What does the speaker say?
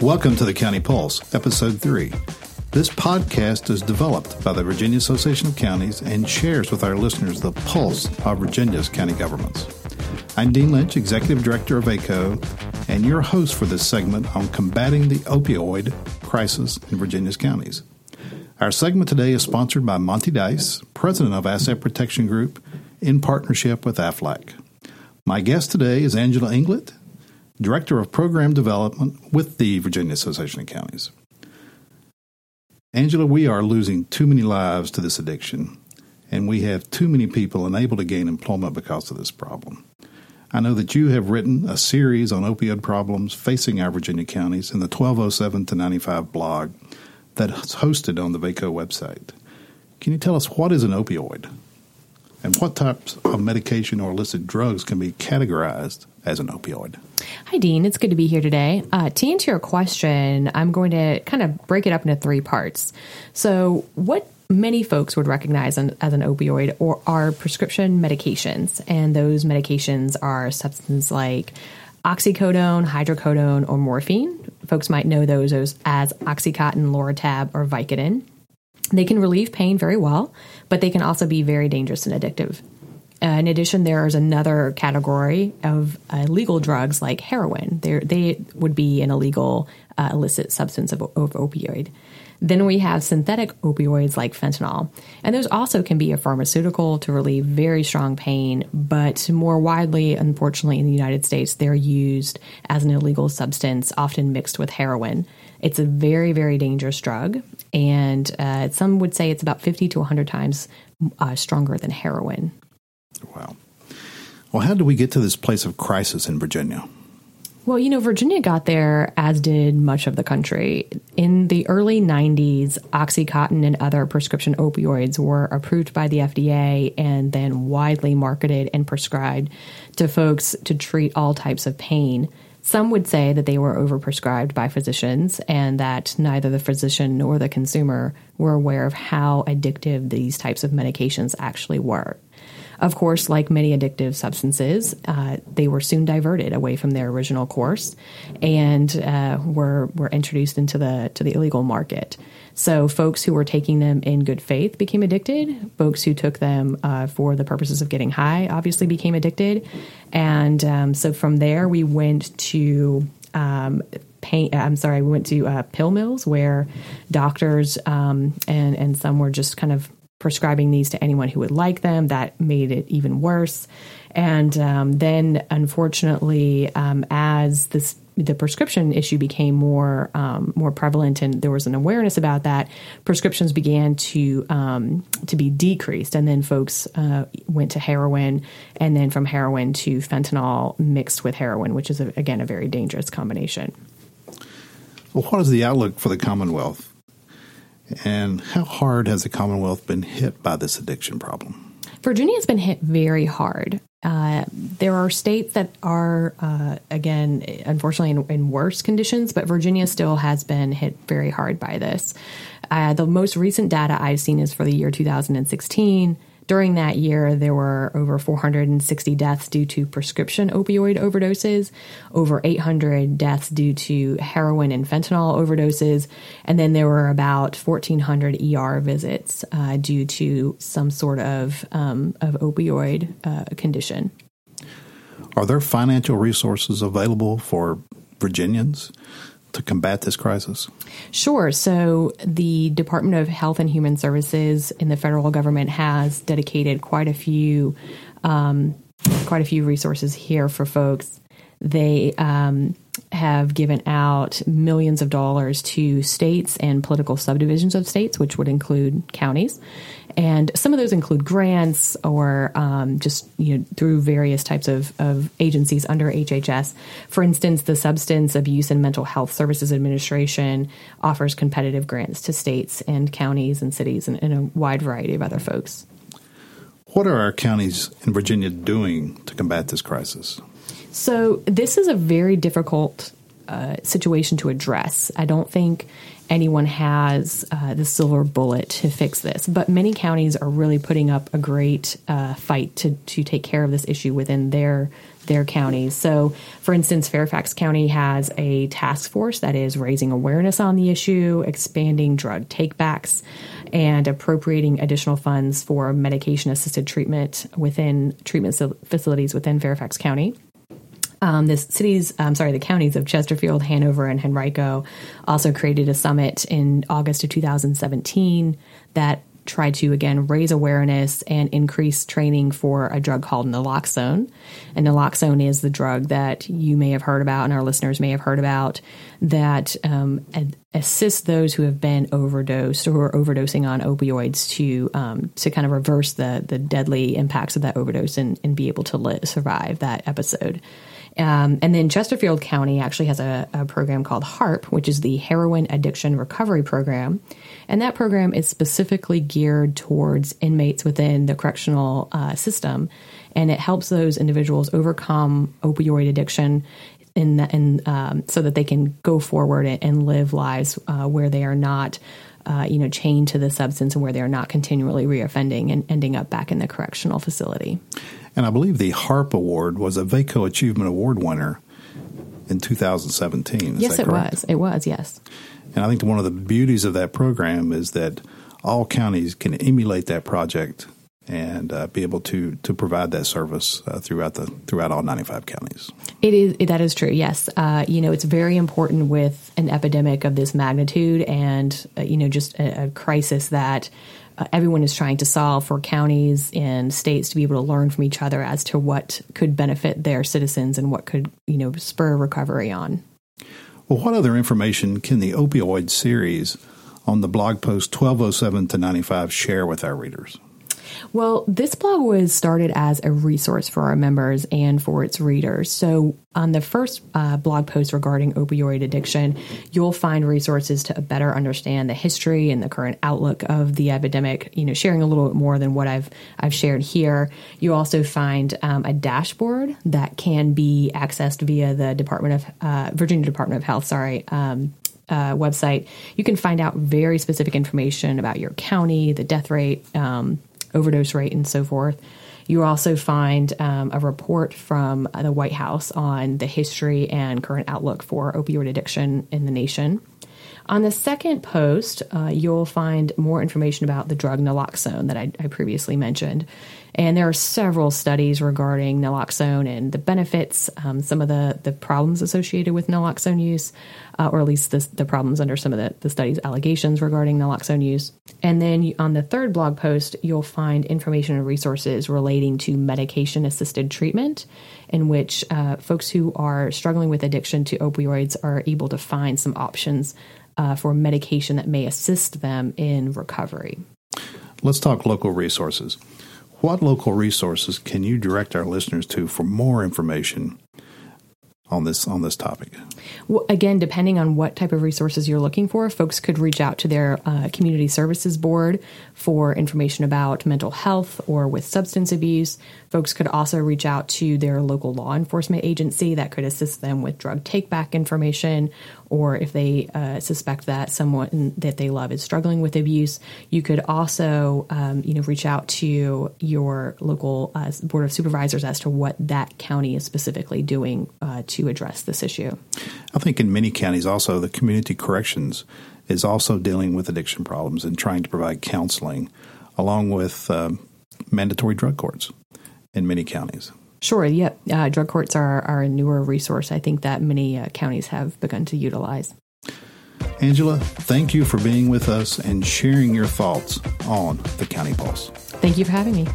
Welcome to the County Pulse, Episode 3. This podcast is developed by the Virginia Association of Counties and shares with our listeners the pulse of Virginia's county governments. I'm Dean Lynch, Executive Director of VACO, and your host for this segment on combating the opioid crisis in Virginia's counties. Our segment today is sponsored by Monty Dice, President of Asset Protection Group, in partnership with AFLAC. My guest today is Angela Inglett, Director of Program Development with the Virginia Association of Counties. Angela, we are losing too many lives to this addiction, and we have too many people unable to gain employment because of this problem. I know that you have written a series on opioid problems facing our Virginia counties in the 1207 to 95 blog that's hosted on the VACO website. Can you tell us what is an opioid? And what types of medication or illicit drugs can be categorized as an opioid? Hi, Dean. It's good to be here today. Uh, to answer your question, I'm going to kind of break it up into three parts. So, what many folks would recognize an, as an opioid or are prescription medications, and those medications are substances like oxycodone, hydrocodone, or morphine. Folks might know those as, as Oxycontin, Loratab, or Vicodin. They can relieve pain very well, but they can also be very dangerous and addictive. Uh, in addition, there is another category of uh, legal drugs like heroin. They're, they would be an illegal uh, illicit substance of, of opioid. Then we have synthetic opioids like fentanyl. And those also can be a pharmaceutical to relieve very strong pain, but more widely, unfortunately, in the United States, they're used as an illegal substance, often mixed with heroin. It's a very, very dangerous drug, and uh, some would say it's about 50 to 100 times uh, stronger than heroin. Wow. Well, how did we get to this place of crisis in Virginia? Well, you know, Virginia got there, as did much of the country. In the early 90s, Oxycontin and other prescription opioids were approved by the FDA and then widely marketed and prescribed to folks to treat all types of pain. Some would say that they were overprescribed by physicians and that neither the physician nor the consumer were aware of how addictive these types of medications actually were. Of course, like many addictive substances, uh, they were soon diverted away from their original course and uh, were were introduced into the to the illegal market. So, folks who were taking them in good faith became addicted. Folks who took them uh, for the purposes of getting high obviously became addicted. And um, so, from there, we went to um, pain. I'm sorry, we went to uh, pill mills where doctors um, and and some were just kind of prescribing these to anyone who would like them. That made it even worse. And um, then, unfortunately, um, as this the prescription issue became more um, more prevalent and there was an awareness about that, prescriptions began to um, to be decreased, and then folks uh, went to heroin, and then from heroin to fentanyl mixed with heroin, which is a, again a very dangerous combination. Well, what is the outlook for the Commonwealth? And how hard has the Commonwealth been hit by this addiction problem? Virginia has been hit very hard. Uh, there are states that are, uh, again, unfortunately, in, in, worse conditions, but Virginia still has been hit very hard by this. Uh, the most recent data I've seen is for the year 2016. During that year, there were over 460 deaths due to prescription opioid overdoses, over 800 deaths due to heroin and fentanyl overdoses, and then there were about 1,400 ER visits uh, due to some sort of, um, of opioid uh, condition. Are there financial resources available for Virginians to combat this crisis? Sure. So, the Department of Health and Human Services in the federal government has dedicated quite a few, um, quite a few resources here for folks. They um, have given out millions of dollars to states and political subdivisions of states, which would include counties. And some of those include grants or um, just you know through various types of, of agencies under HHS. For instance, the Substance Abuse and Mental Health Services Administration offers competitive grants to states and counties and cities and, and a wide variety of other folks. What are our counties in Virginia doing to combat this crisis? So, this is a very difficult uh, situation to address. I don't think anyone has uh, the silver bullet to fix this, but many counties are really putting up a great uh, fight to to take care of this issue within their their counties. So, for instance, Fairfax County has a task force that is raising awareness on the issue, expanding drug takebacks, and appropriating additional funds for medication assisted treatment within treatment facilities within Fairfax County. Um, the cities, I'm sorry, the counties of Chesterfield, Hanover, and Henrico also created a summit in August of 2017 that tried to again raise awareness and increase training for a drug called naloxone. And naloxone is the drug that you may have heard about and our listeners may have heard about that um, assists those who have been overdosed or who are overdosing on opioids to um, to kind of reverse the the deadly impacts of that overdose and, and be able to survive that episode. Um, and then Chesterfield County actually has a, a, program called HARP, which is the Heroin Addiction Recovery Program. And that program is specifically geared towards inmates within the correctional uh, system. And it helps those individuals overcome opioid addiction in, in um, so that they can go forward and, and live lives uh, where they are not. Uh, you know, chained to the substance and where they're not continually reoffending and ending up back in the correctional facility. And I believe the HARP Award was a VACO Achievement Award winner in 2017. Is yes, it was. It was, yes. And I think one of the beauties of that program is that all counties can emulate that project and uh, be able to to provide that service uh, throughout the throughout all 95 counties. It is that is true. Yes, uh, you know it's very important with an epidemic of this magnitude and uh, you know just a, a crisis that uh, everyone is trying to solve for counties and states to be able to learn from each other as to what could benefit their citizens and what could you know spur recovery on. Well, what other information can the opioid series on the blog post 1207 to 95 share with our readers? Well, this blog was started as a resource for our members and for its readers. So, on the first uh, blog post regarding opioid addiction, you'll find resources to better understand the history and the current outlook of the epidemic. You know, sharing a little bit more than what I've I've shared here. You also find um, a dashboard that can be accessed via the Department of uh, Virginia Department of Health. Sorry. Um, uh, website, you can find out very specific information about your county, the death rate, um, overdose rate, and so forth. You also find um, a report from the White House on the history and current outlook for opioid addiction in the nation. On the second post, uh, you'll find more information about the drug naloxone that I, I, previously mentioned. And there are several studies regarding naloxone and the benefits, um, some of the, the problems associated with naloxone use, uh, or at least the, the, problems under some of the, the studies' allegations regarding naloxone use. And then on the third blog post, you'll find information and resources relating to medication assisted treatment, in which uh, folks who are struggling with addiction to opioids are able to find some options uh, for medication that may assist them in recovery. Let's talk local resources. What local resources can you direct our listeners to for more information on this on this topic? Well, again, depending on what type of resources you're looking for, folks could reach out to their uh, community services board for information about mental health or with substance abuse. Folks could also reach out to their local law enforcement agency that could assist them with drug takeback information, or if they uh, suspect that someone that they love is struggling with abuse, you could also, um, you know, reach out to your local uh, board of supervisors as to what that county is specifically doing uh, to address this issue. I think in many counties, also the community corrections is also dealing with addiction problems and trying to provide counseling, along with um, mandatory drug courts in many counties. Sure. Yep. Uh, drug courts are, are a newer resource. I think that many uh, counties have begun to utilize. Angela, thank you for being with us and sharing your thoughts on the County Pulse. Thank you for having me.